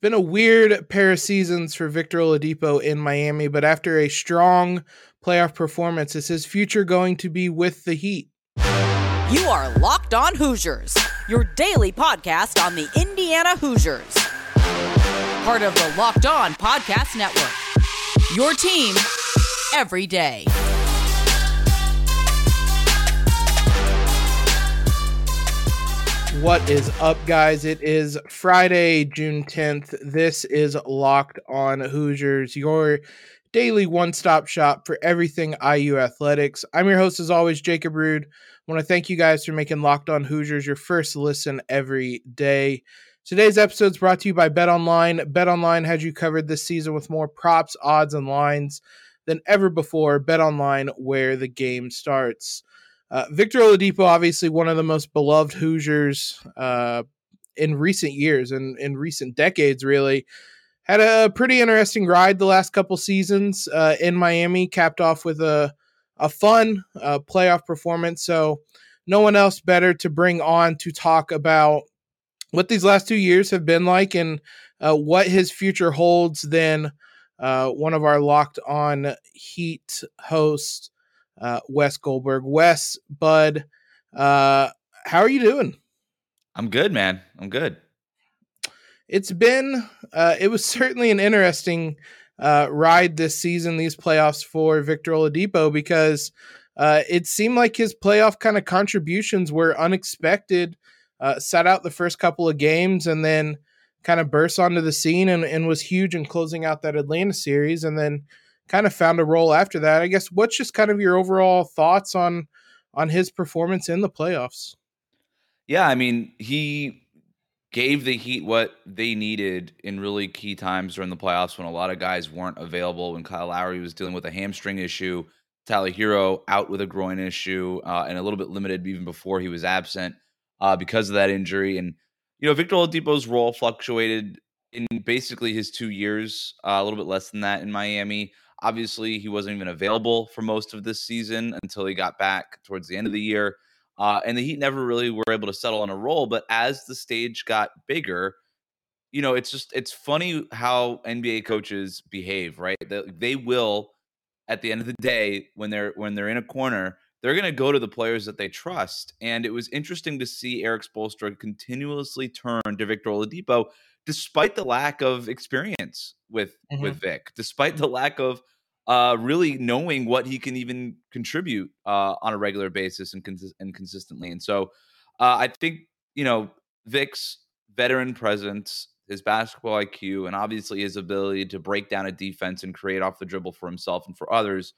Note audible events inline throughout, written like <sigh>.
been a weird pair of seasons for Victor Oladipo in Miami, but after a strong playoff performance, is his future going to be with the Heat? You are Locked On Hoosiers, your daily podcast on the Indiana Hoosiers. Part of the Locked On Podcast Network. Your team every day. What is up, guys? It is Friday, June 10th. This is Locked On Hoosiers, your daily one stop shop for everything IU athletics. I'm your host, as always, Jacob Rude. I want to thank you guys for making Locked On Hoosiers your first listen every day. Today's episode is brought to you by Bet Online. Bet Online has you covered this season with more props, odds, and lines than ever before. Bet Online, where the game starts. Uh, Victor Oladipo, obviously one of the most beloved Hoosiers uh, in recent years and in recent decades, really. Had a pretty interesting ride the last couple seasons uh, in Miami, capped off with a, a fun uh, playoff performance. So, no one else better to bring on to talk about what these last two years have been like and uh, what his future holds than uh, one of our locked on Heat hosts uh, Wes Goldberg. Wes, Bud, uh, how are you doing? I'm good, man. I'm good. It's been, uh, it was <laughs> certainly an interesting uh, ride this season, these playoffs for Victor Oladipo, because uh, it seemed like his playoff kind of contributions were unexpected. Uh, sat out the first couple of games and then kind of burst onto the scene and, and was huge in closing out that Atlanta series. And then kind of found a role after that. I guess what's just kind of your overall thoughts on on his performance in the playoffs? Yeah, I mean, he gave the Heat what they needed in really key times during the playoffs when a lot of guys weren't available. When Kyle Lowry was dealing with a hamstring issue, Tyler Herro out with a groin issue, uh, and a little bit limited even before he was absent uh, because of that injury. And you know, Victor Oladipo's role fluctuated in basically his two years, uh, a little bit less than that in Miami. Obviously, he wasn't even available for most of this season until he got back towards the end of the year. Uh, and the Heat never really were able to settle on a role. But as the stage got bigger, you know, it's just it's funny how NBA coaches behave, right? They, they will, at the end of the day, when they're when they're in a corner, they're going to go to the players that they trust. And it was interesting to see Erik Spoelstra continuously turn to Victor Oladipo, despite the lack of experience with mm-hmm. with Vic, despite the lack of uh, really knowing what he can even contribute uh, on a regular basis and, cons- and consistently. And so uh, I think, you know, Vic's veteran presence, his basketball IQ, and obviously his ability to break down a defense and create off the dribble for himself and for others.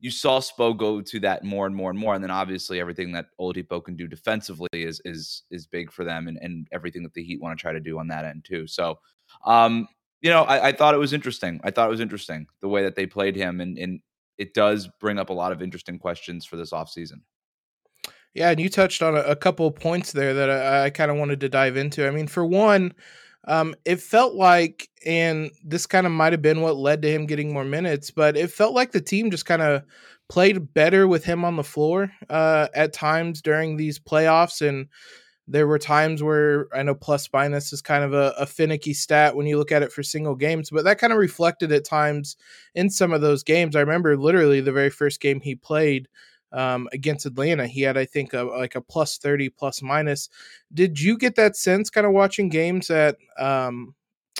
You saw Spo go to that more and more and more, and then obviously everything that Oladipo can do defensively is is is big for them, and, and everything that the Heat want to try to do on that end too. So, um, you know, I, I, thought it was interesting. I thought it was interesting the way that they played him, and, and it does bring up a lot of interesting questions for this offseason. Yeah, and you touched on a, a couple of points there that I, I kind of wanted to dive into. I mean, for one, um, it felt like, and this kind of might have been what led to him getting more minutes, but it felt like the team just kind of played better with him on the floor uh, at times during these playoffs, and there were times where I know plus minus is kind of a, a, finicky stat when you look at it for single games, but that kind of reflected at times in some of those games. I remember literally the very first game he played um, against Atlanta, he had I think a, like a plus thirty plus minus. Did you get that sense kind of watching games that um,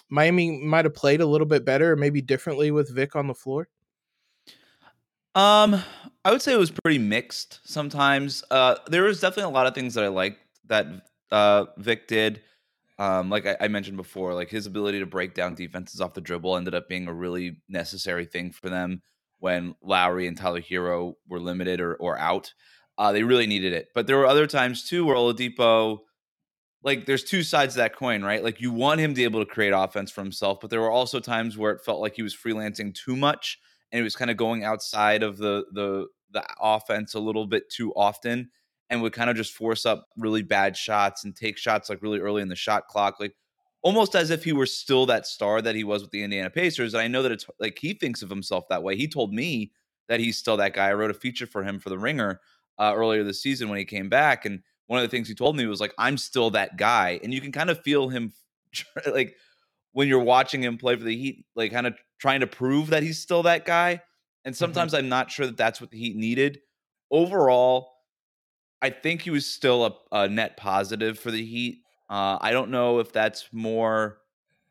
Miami might have played a little bit better or maybe differently with Vic on the floor? Um, I would say it was pretty mixed. Sometimes uh, there was definitely a lot of things that I liked that uh, Vic did. Um, like I, I, mentioned before, like his ability to break down defenses off the dribble ended up being a really necessary thing for them when Lowry and Tyler Herro were limited or, or out. Uh, they really needed it. But there were other times too where Oladipo, like there's two sides of that coin, right? Like you want him to be able to create offense for himself, but there were also times where it felt like he was freelancing too much and he was kind of going outside of the the the offense a little bit too often and would kind of just force up really bad shots and take shots like really early in the shot clock, like almost as if he were still that star that he was with the Indiana Pacers. And I know that it's like he thinks of himself that way. He told me that he's still that guy. I wrote a feature for him for the Ringer uh, earlier this season when he came back, and one of the things he told me was like, "I'm still that guy," and you can kind of feel him <laughs> like when you're watching him play for the Heat, like kind of trying to prove that he's still that guy. And mm-hmm. sometimes mm-hmm. I'm not sure that that's what the Heat needed. Overall, I think he was still a, a net positive for the Heat. Uh, I don't know if that's more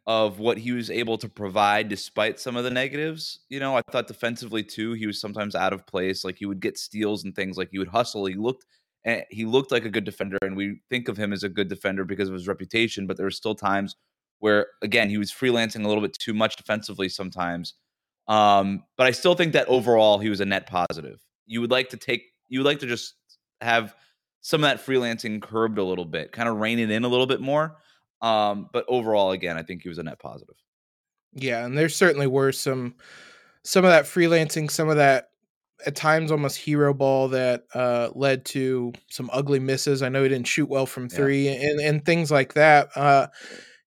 of what he was able to provide despite some of the negatives. You know, I thought defensively too, he was sometimes out of place. Like he would get steals and things. Like he would hustle. He looked eh, he looked like a good defender, and we think of him as a good defender because of his reputation. But there were still times where, again, he was freelancing a little bit too much defensively sometimes. Um, but I still think that overall he was a net positive. You would like to take, you would like to just have some of that freelancing curbed a little bit, kind of rein it in a little bit more. Um, but overall, again, I think he was a net positive. Yeah, and there certainly were some some of that freelancing, some of that at times almost hero ball that uh, led to some ugly misses. I know he didn't shoot well from three yeah. and and things like that. Uh,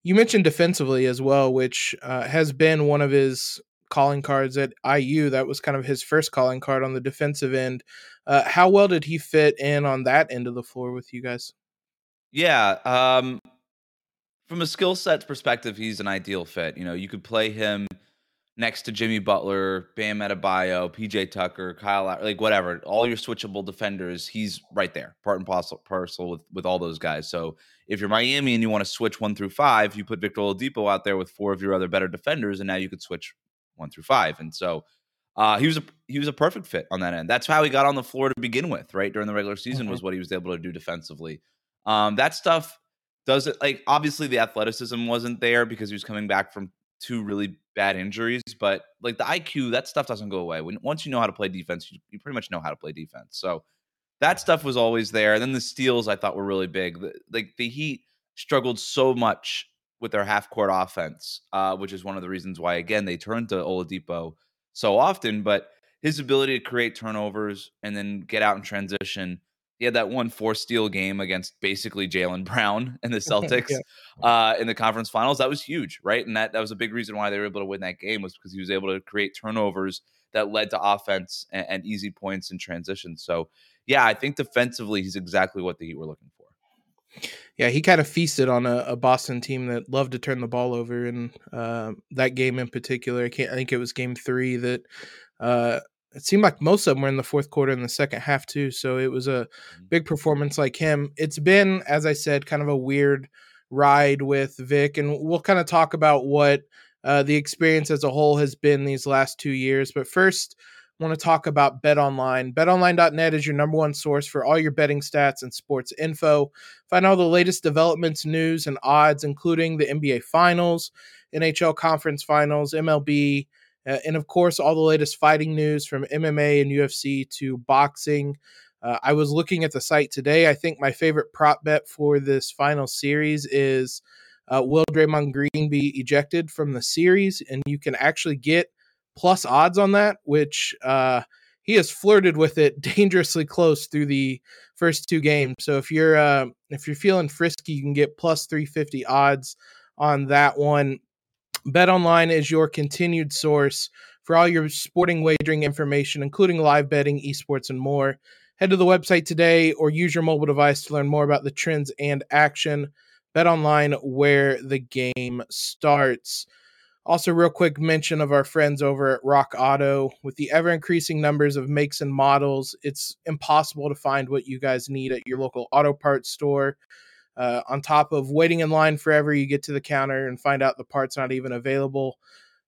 you mentioned defensively as well, which uh, has been one of his calling cards at IU. That was kind of his first calling card on the defensive end. Uh, how well did he fit in on that end of the floor with you guys? Yeah, um, from a skill sets perspective, he's an ideal fit. You know, you could play him next to Jimmy Butler, Bam Adebayo, PJ Tucker, Kyle, like whatever, all your switchable defenders, he's right there, part and parcel, parcel with with all those guys. So if you're Miami and you want to switch one through five, you put Victor Oladipo out there with four of your other better defenders, and now you could switch one through five. And so uh, he was a he was a perfect fit on that end. That's how he got on the floor to begin with, right? During the regular season mm-hmm. was what he was able to do defensively. Um, that stuff does it like obviously the athleticism wasn't there because he was coming back from two really bad injuries, but like the IQ, that stuff doesn't go away. When once you know how to play defense, you, you pretty much know how to play defense. So that stuff was always there. And then the steals I thought were really big. The, like the Heat struggled so much with their half court offense, uh, which is one of the reasons why again they turned to Oladipo so often. But his ability to create turnovers and then get out in transition. He had that one four steal game against basically Jaylen <laughs> Brown and the <laughs> Celtics yeah. uh, in the conference finals. That was huge, right? And that, that was a big reason why they were able to win that game was because he was able to create turnovers that led to offense and, and easy points in transition. So, yeah, I think defensively he's exactly what the Heat were looking for. Yeah, he kind of feasted on a, a, Boston team that loved to turn the ball over, and uh, that game in particular, I can't. I think it was Game Three that uh, it seemed like most of them were in the fourth quarter in the second half too. So it was a mm-hmm. big performance like him. It's been, as I said, kind of a weird ride with Vic, and we'll kind of talk about what uh, the experience as a whole has been these last two years. But first, want to talk about Bet Online. BetOnline.net is your number one source for all your betting stats and sports info. Find all the latest developments, news, and odds, including the NBA Finals, NHL Conference Finals, MLB, uh, and of course, all the latest fighting news from MMA and UFC to boxing. Uh, I was looking at the site today. I think my favorite prop bet for this final series is uh, Will Draymond Green be ejected from the series? And you can actually get plus odds on that, which uh, he has flirted with it <laughs> dangerously close through the first two games. So if you're uh, if you're feeling frisky, you can get plus 350 odds on that one. Bet Online is your continued source for all your sporting wagering information, including live betting, esports, and more. Head to the website today or use your mobile device to learn more about the trends and action. Bet Online, where the game starts. Also, real quick mention of our friends over at Rock Auto. With the ever increasing numbers of makes and models, it's impossible to find what you guys need at your local auto parts store. Uh, on top of waiting in line forever, you get to the counter and find out the part's not even available.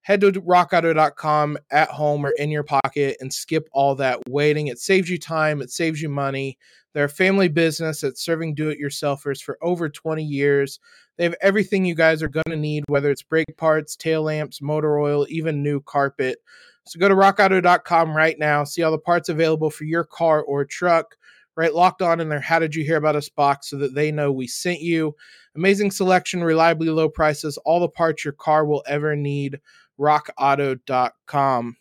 Head to rockauto.com at home or in your pocket and skip all that waiting. It saves you time, it saves you money. They're a family business that's serving do it yourselfers for over 20 years. They have everything you guys are going to need, whether it's brake parts, tail lamps, motor oil, even new carpet. So go to rockauto.com right now, see all the parts available for your car or truck. Right, locked on in their How Did You Hear About Us box so that they know we sent you. Amazing selection, reliably low prices, all the parts your car will ever need. RockAuto.com.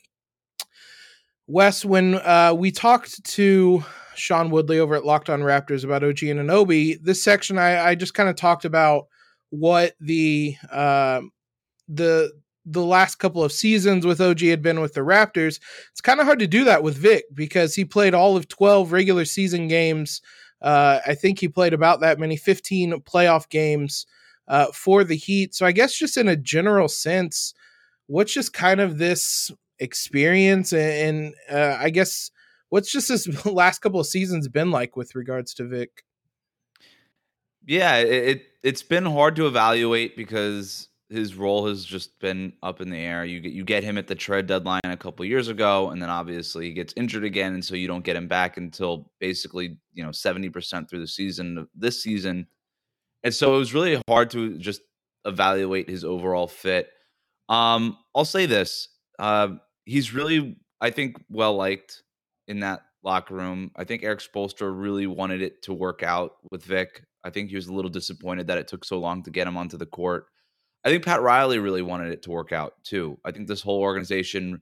Wes, when uh, we talked to Sean Woodley over at Locked On Raptors about OG Anunoby, this section I, I just kind of talked about what the uh, the the last couple of seasons with OG had been with the Raptors. It's kind of hard to do that with Vic because he played all of 12 regular season games. Uh, I think he played about that many 15 playoff games. Uh, for the Heat. So I guess just in a general sense, what's just kind of this experience and, and uh, I guess what's just this <laughs> last couple of seasons been like with regards to Vic? Yeah, it, it has been hard to evaluate because his role has just been up in the air. You get you get him at the trade deadline a couple years ago, and then obviously he gets injured again, and so you don't get him back until basically you know seventy percent through the season this season, and so it was really hard to just evaluate his overall fit. Um, I'll say this: uh, he's really, I think, well liked in that locker room. I think Erik Spoelstra really wanted it to work out with Vic. I think he was a little disappointed that it took so long to get him onto the court. I think Pat Riley really wanted it to work out too. I think this whole organization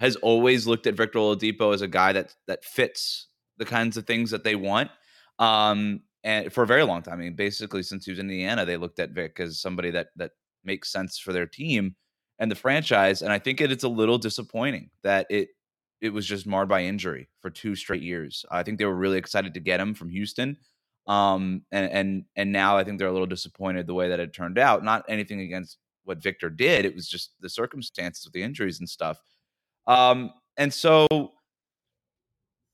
has always looked at Victor Oladipo as a guy that that fits the kinds of things that they want. Um, and for a very long time, I mean, basically since he was in Indiana, they looked at Vic as somebody that that makes sense for their team and the franchise. And I think it, it's a little disappointing that it it was just marred by injury for two straight years. I think they were really excited to get him from Houston. Um, and and and now I think they're a little disappointed the way that it turned out. Not anything against what Victor did; it was just the circumstances of the injuries and stuff. Um, and so,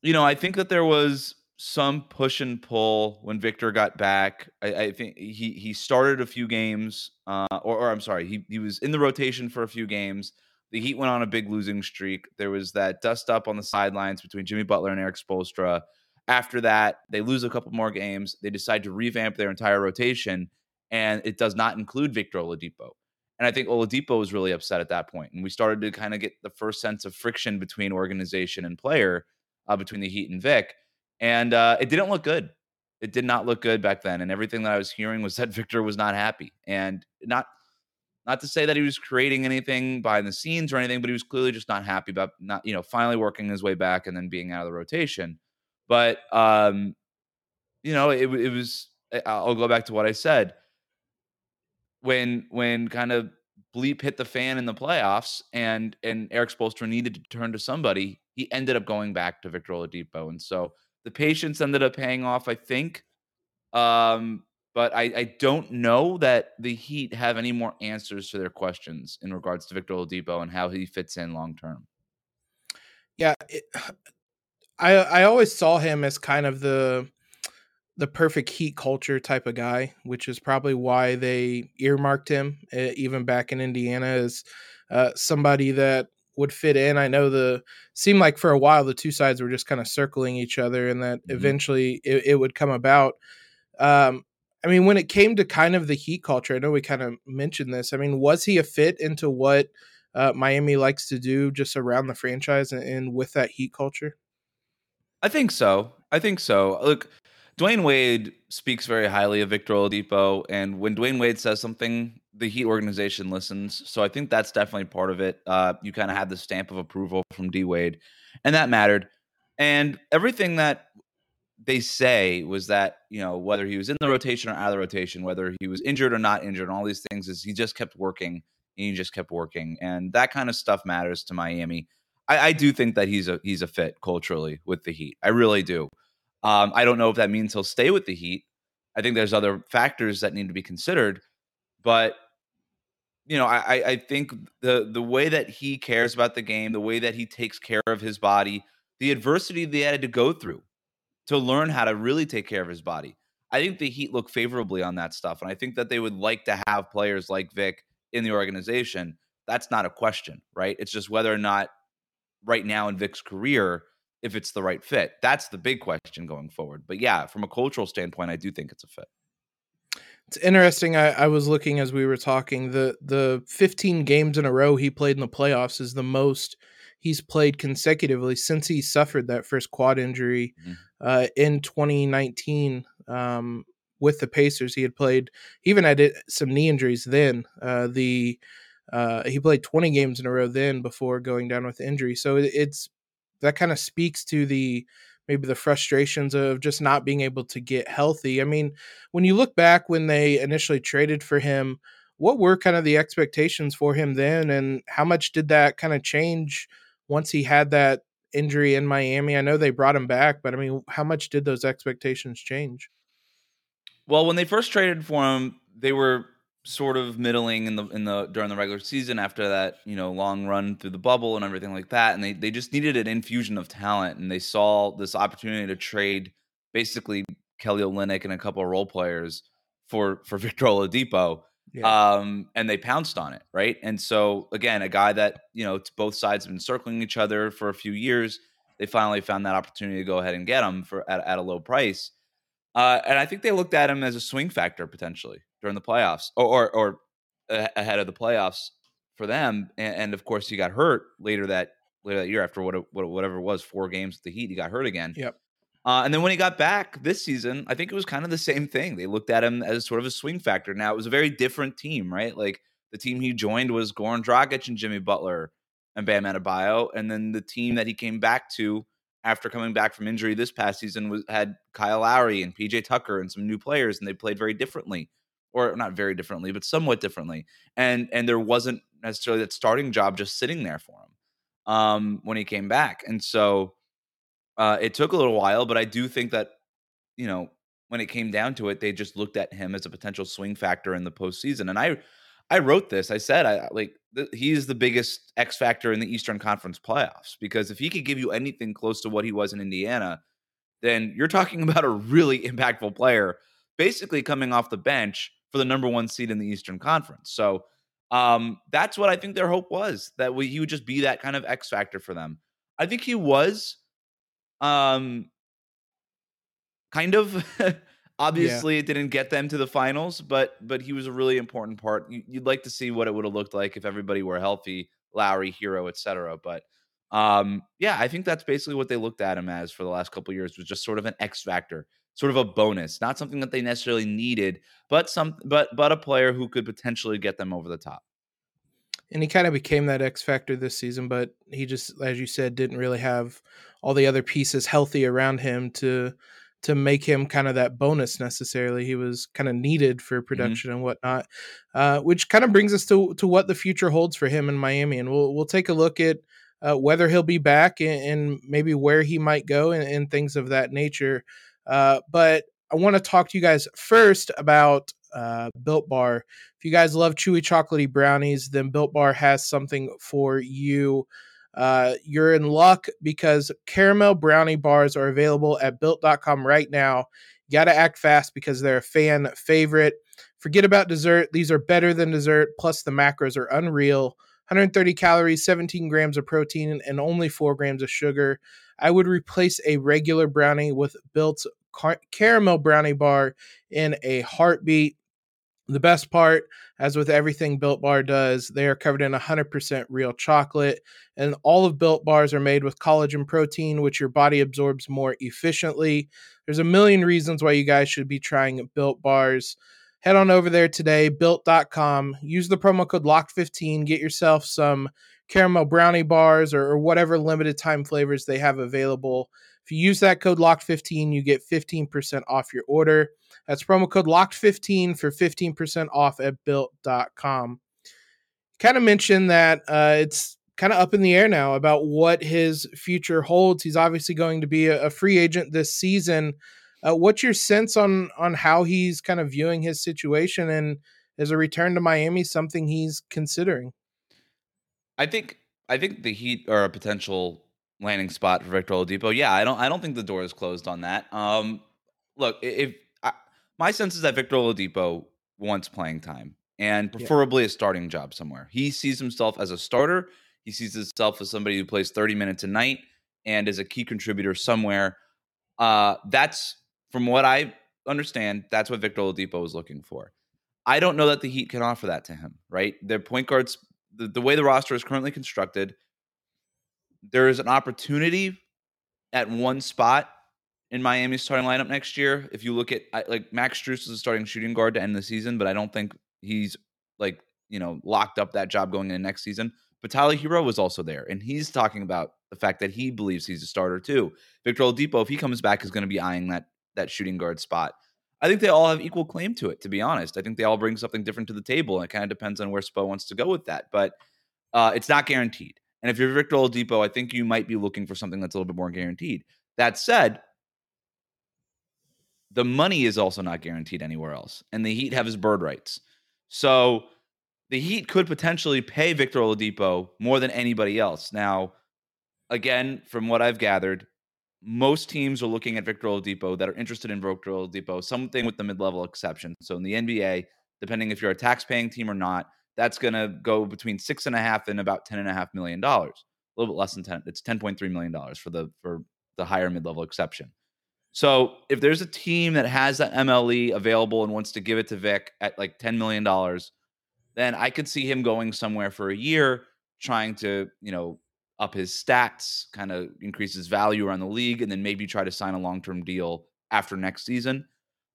you know, I think that there was some push and pull when Victor got back. I, I think he he started a few games, uh, or, or I'm sorry, he he was in the rotation for a few games. The Heat went on a big losing streak. There was that dust up on the sidelines between Jimmy Butler and Erik Spoelstra. After that, they lose a couple more games. They decide to revamp their entire rotation, and it does not include Victor Oladipo. And I think Oladipo was really upset at that point. And we started to kind of get the first sense of friction between organization and player, uh, between the Heat and Vic. And uh, it didn't look good. It did not look good back then. And everything that I was hearing was <laughs> that Victor was not happy. And not not to say that he was creating anything behind the scenes or anything, but he was clearly just not happy about not, you know, finally working his way back and then being out of the rotation. But um, you know, it, it was. I'll go back to what I said when when kind of bleep hit the fan in the playoffs, and and Erik Spoelstra needed to turn to somebody. He ended up going back to Victor Oladipo, and so the patience ended up paying off. I think. Um, but I, I don't know that the Heat have any more answers to their questions in regards to Victor Oladipo and how he fits in long term. Yeah, it, <sighs> I I always saw him as kind of the the perfect heat culture type of guy, which is probably why they earmarked him uh, even back in Indiana as uh, somebody that would fit in. I know the seemed like for a while the two sides were just kind of circling each other, and that mm-hmm. eventually it, it, would come about. Um, I mean, when it came to kind of the heat culture, I know we kind of mentioned this. I mean, was he a fit into what uh, Miami likes to do just around the franchise and, and with that heat culture? I think so. I think so. Look, Dwyane Wade speaks very highly of Victor Oladipo, and when Dwyane Wade says something, the Heat organization listens. So I think that's definitely part of it. Uh, you kind of had the stamp of approval from D Wade, and that mattered. And everything that they say was that you know whether he was in the rotation or out of the rotation, whether he was injured or not injured, and all these things is he just kept working and he just kept working, and that kind of stuff matters to Miami. I, I do think that he's a he's a fit culturally with the Heat. I really do. Um, I don't know if that means he'll stay with the Heat. I think there's other factors that need to be considered, but you know, I, I think the the way that he cares about the game, the way that he takes care of his body, the adversity they had to go through to learn how to really take care of his body. I think the Heat look favorably on that stuff, and I think that they would like to have players like Vic in the organization. That's not a question, right? It's just whether or not right now in Vic's career if it's the right fit. That's the big question going forward. But yeah, from a cultural standpoint, I do think it's a fit. It's interesting. I, I, was looking as we were talking. The the 15 games in a row he played in the playoffs is the most he's played consecutively since he suffered that first quad injury mm-hmm. uh, in 2019 um, with the Pacers. He had played, he even had some knee injuries then. Uh, the uh, he played 20 games in a row then before going down with injury. So it's that kind of speaks to the maybe the frustrations of just not being able to get healthy. I mean, when you look back when they initially traded for him, what were kind of the expectations for him then and how much did that kind of change once he had that injury in Miami? I know they brought him back, but I mean, how much did those expectations change? Well, when they first traded for him, they were sort of middling in the in the during the regular season after that you know long run through the bubble and everything like that. And they they just needed an infusion of talent and they saw this opportunity to trade basically Kelly Olynyk and a couple of role players for for <laughs> Victor Oladipo yeah. um and they pounced on it right? And so again a guy that you know both sides have been circling each other for a few years they finally found that opportunity to go ahead and get him for at, at a low price. Uh, and I think they looked at him as a swing factor potentially during the playoffs or or, or ahead of the playoffs for them. And, and, of course, he got hurt later that later that year after what, what whatever it was, four games with the Heat. He got hurt again. Yep. Uh, and then when he got back this season, I think it was kind of the same thing. They looked at him as sort of a swing factor. Now it was a very different team, right? Like the team he joined was Goran Dragic and Jimmy Butler and Bam Adebayo, and then the team that he came back to after coming back from injury this past season was had Kyle Lowry and PJ Tucker and some new players, and they played very differently, or not very differently, but somewhat differently. And and there wasn't necessarily that starting job just sitting there for him um, when he came back, and so uh, it took a little while. But I do think that you know when it came down to it, they just looked at him as a potential swing factor in the postseason, and I I wrote this. I said, I like th- he's the biggest X factor in the Eastern Conference playoffs because if he could give you anything close to what he was in Indiana, then you're talking <laughs> about a really impactful player, basically coming off the bench for the number one seed in the Eastern Conference. So um, that's what I think their hope was that we, he would just be that kind of X factor for them. I think he was, um, kind of. <laughs> Obviously, yeah. it didn't get them to the finals, but but he was a really important part. You, would like to see what it would have looked like if everybody were healthy, Lowry, Herro, etc. But um, yeah, I think that's basically what they looked at him as for the last couple years was just sort of an X factor, sort of a bonus, not something that they necessarily needed, but some but but a player who could potentially get them over the top. And he kind of became that X factor this season, but he just, as you said, didn't really have all the other pieces healthy around him to to make him kind of that bonus necessarily. He was kind of needed for mm-hmm. production mm-hmm. and whatnot, uh, which kind of brings us to to what the future holds for him in Miami, and we'll we'll take a look at uh, whether he'll be back and, and, maybe where he might go and, and things of that nature. Uh, but I want to talk to you guys first about uh, Built Bar. If you guys love chewy chocolatey brownies, then Built Bar has something for you uh, you're in luck because caramel brownie bars are available at built.com right now. You got to act fast because they're a fan favorite. Forget about dessert. These are better than dessert. Plus, the macros are unreal 130 calories, 17 grams of protein, and only 4 grams of sugar. I would replace a regular brownie with built car- caramel brownie bar in a heartbeat. The best part, as with everything Built Bar does, they are covered in 100% real chocolate, and all of Built Bars are made with collagen protein, which your body absorbs more efficiently. There's a million reasons why you guys should be trying Built Bars. Head on over there today, built.com. Use the promo code LOCK15. Get yourself some caramel brownie bars or, or whatever limited time flavors they have available. If you use that code LOCKED15, you get 15% off your order. That's promo code LOCKED15 for 15% off at built.com. Kind of mentioned that uh, it's kind of up in the air now about what his future holds. He's obviously going to be a, a free agent this season. Uh, what's your sense on on how he's kind of viewing his situation and is a return to Miami something he's considering? I think I think the Heat are a potential landing spot for Victor Oladipo. Yeah, I don't I don't think the door is closed on that. Um, look, if I, my sense is that Victor Oladipo wants playing time and preferably yeah. a starting job somewhere. He sees himself as a starter. He sees himself as somebody who plays 30 minutes a night and is a key contributor somewhere. Uh, that's from what I understand, that's what Victor Oladipo is looking for. I don't know that the Heat can offer that to him, right? Their point guards, the, the way the roster is currently constructed, there is an opportunity at one spot in Miami's starting lineup next year. If you look at like Max Strus is a starting shooting guard to end the season, but I don't think he's like you know locked up that job going into next season. But Tyler Herro was also there, and he's talking about the fact that he believes he's a starter too. Victor Oladipo, if he comes back, is going to be eyeing that that shooting guard spot. I think they all have equal claim to it. To be honest, I think they all bring something different to the table, and it kind of depends on where Spo wants to go with that. But uh, it's not guaranteed. And if you're Victor Oladipo, I think you might be looking for something that's a little bit more guaranteed. That said, the money is also not guaranteed anywhere else, and the Heat have his bird rights. So the Heat could potentially pay Victor Oladipo more than anybody else. Now, again, from what I've gathered, most teams are looking at Victor Oladipo that are interested in Victor Oladipo, something with the mid-level exception. So in the NBA, depending if you're a tax-paying team or not, that's going to go between six and a half and about ten and a half million dollars. A little bit less than ten. It's ten point three million dollars for the for the higher mid-level exception. So if there's a team that has that MLE available and wants to give it to Vic at like ten million dollars, then I could see him going somewhere for a year, trying to you know up his stats, kind of increase his value around the league, and then maybe try to sign a long term deal after next season.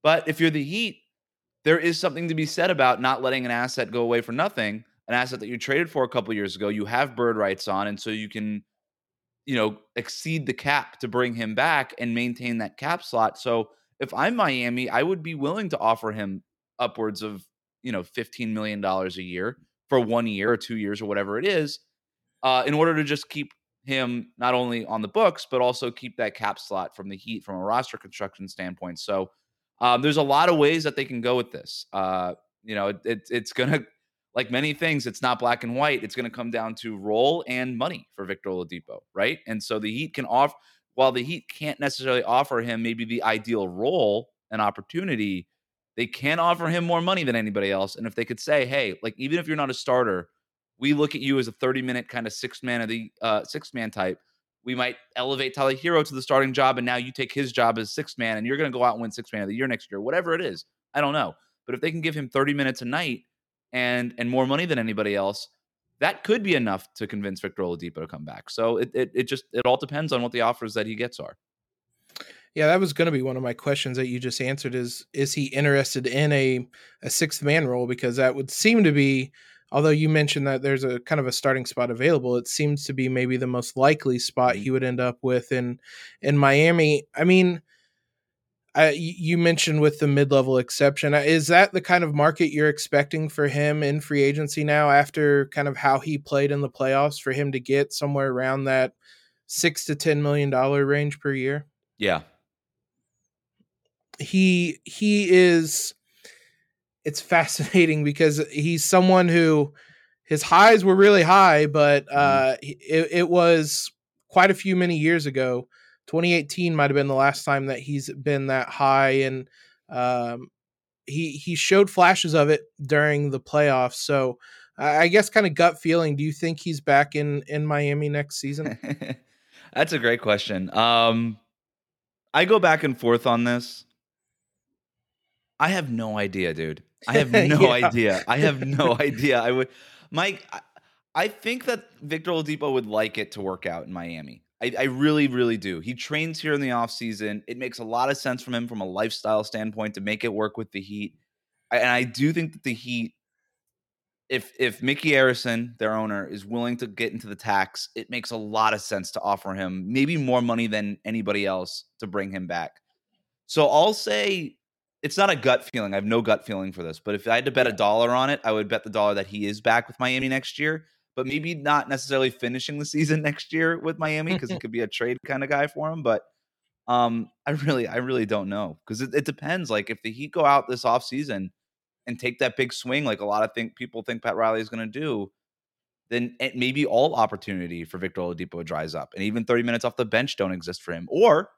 But if you're the Heat, there is something to be said about not letting an asset go away for nothing. An asset that you traded for a couple years ago, you have bird rights on, and so you can, you know, exceed the cap to bring him back and maintain that cap slot. So if I'm Miami, I would be willing to offer him upwards of, you know, $15 million a year for one year or two years or whatever it is uh, in order to just keep him not only on the books but also keep that cap slot from the Heat from a roster construction standpoint. So um, there's a lot of ways that they can go with this. Uh, you know, it, it, it's gonna <laughs> like many things. It's not black and white. It's gonna come down to role and money for Victor Oladipo, right? And so the Heat can offer while the Heat can't necessarily offer him maybe the ideal role and opportunity. They can offer him more money than anybody else. And if they could say, hey, like even if you're not a starter, we look at you as a 30 minute kind of six man of the uh, six man type. We might elevate Tyler Herro to the starting job, and now you take his job as six man, and you're going to go out and win six man of the year next year, whatever it is. I don't know, but if they can give him 30 minutes a night and and more money than anybody else, that could be enough to convince Victor Oladipo to come back. So it, it it just it all depends on what the offers that he gets are. Yeah, that was going to be one of my questions that you just answered. Is is he interested in a a sixth man role? Because that would seem to be although you mentioned that there's a kind of a starting spot available, it seems to be maybe the most likely spot mm-hmm. he would end up with in in Miami. I mean, I, you mentioned with the mid-level exception, uh, is that the kind of market you're expecting for him in free agency now? After kind of how he played in the playoffs, for him to get somewhere around that six to ten million dollar range per year? Yeah, he he is it's fascinating because he's someone who his highs were really high, but mm-hmm. uh, it, it, was quite a few many years ago. 2018 might have been the last time that he's been that high, and um, he he showed flashes of it during the playoffs. So I guess kind of gut feeling. Do you think he's back in in Miami next season? <laughs> That's a great question. Um, I go back and forth on this. I have no idea, dude. I have <laughs> no yeah. idea. I have no <laughs> idea. I would, Mike. I, think that Victor Oladipo would like it to work out in Miami. I, I, really, really do. He trains here in the off season. It makes a lot of sense from him from a lifestyle standpoint to make it work with the Heat. And I do think that the Heat, if if Micky Arison, their owner, is willing to get into the tax, it makes a lot of sense to offer him maybe more money than anybody else to bring him back. So I'll say it's not a gut feeling. I have no gut feeling for this. But if I had to bet a dollar on it, I would bet the dollar that he is back with Miami next year. But maybe not necessarily finishing the season <laughs> next year with Miami because it <laughs> could be a trade kind of guy for him. But um, I really, I really don't know because it, it, depends. Like if the Heat go out this offseason and take that big swing, like a lot of think people think Pat Riley is going to do, then it, maybe all opportunity for Victor Oladipo dries up, and even thirty minutes off the bench don't exist for him. Or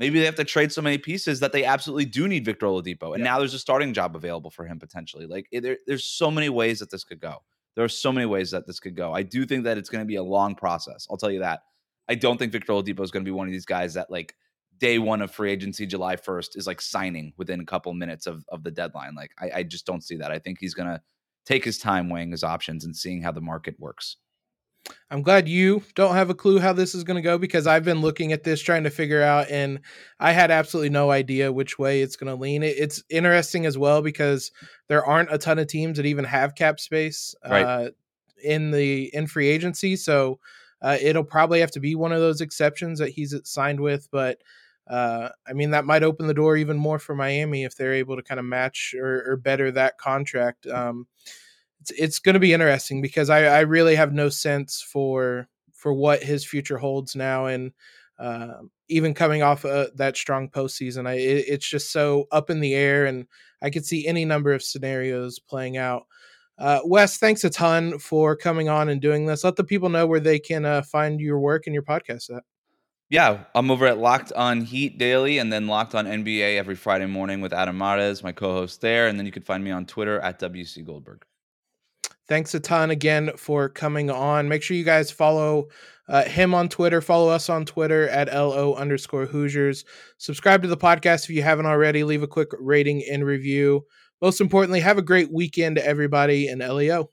Maybe they have to trade so many pieces that they absolutely do need Victor Oladipo, and yeah. now there's a starting job available for him potentially. Like it, there, there's so many ways that this could go. There are so many ways that this could go. I do think that it's going to be a long process. I'll tell you that. I don't think Victor Oladipo is going to be one of these guys that like day one of free agency, July 1st, is like signing within a couple minutes of, of the deadline. Like I, I just don't see that. I think he's going to take his time weighing his options and seeing how the market works. I'm glad you don't have a clue how this is going to go because I've been looking at this trying to figure out, and I had absolutely no idea which way it's going to lean. It's interesting as well because there aren't a ton of teams that even have cap space right. uh, in the in free agency, so uh, it'll probably have to be one of those exceptions that he's signed with. But uh, I mean, that might open the door even more for Miami if they're able to kind of match or, or better that contract. Um, it's it's going to be interesting because I I really have no sense for for what his future holds now and uh, even coming off uh, that strong postseason. I, it, it's just so up in the air, and I could see any number of scenarios playing out. Uh, Wes, thanks a ton for coming on and doing this. Let the people know where they can uh, find your work and your podcast at. Yeah, I'm over at Locked on Heat Daily and then Locked on NBA every Friday morning with Adam Mares, my co host there. And then you can find me on Twitter at WC Goldberg. Thanks a ton again for coming on. Make sure you guys follow uh, him on Twitter. Follow us on Twitter at LO underscore Hoosiers. Subscribe to the podcast if you haven't already. Leave a quick rating and review. Most importantly, have a great weekend, everybody, and LEO.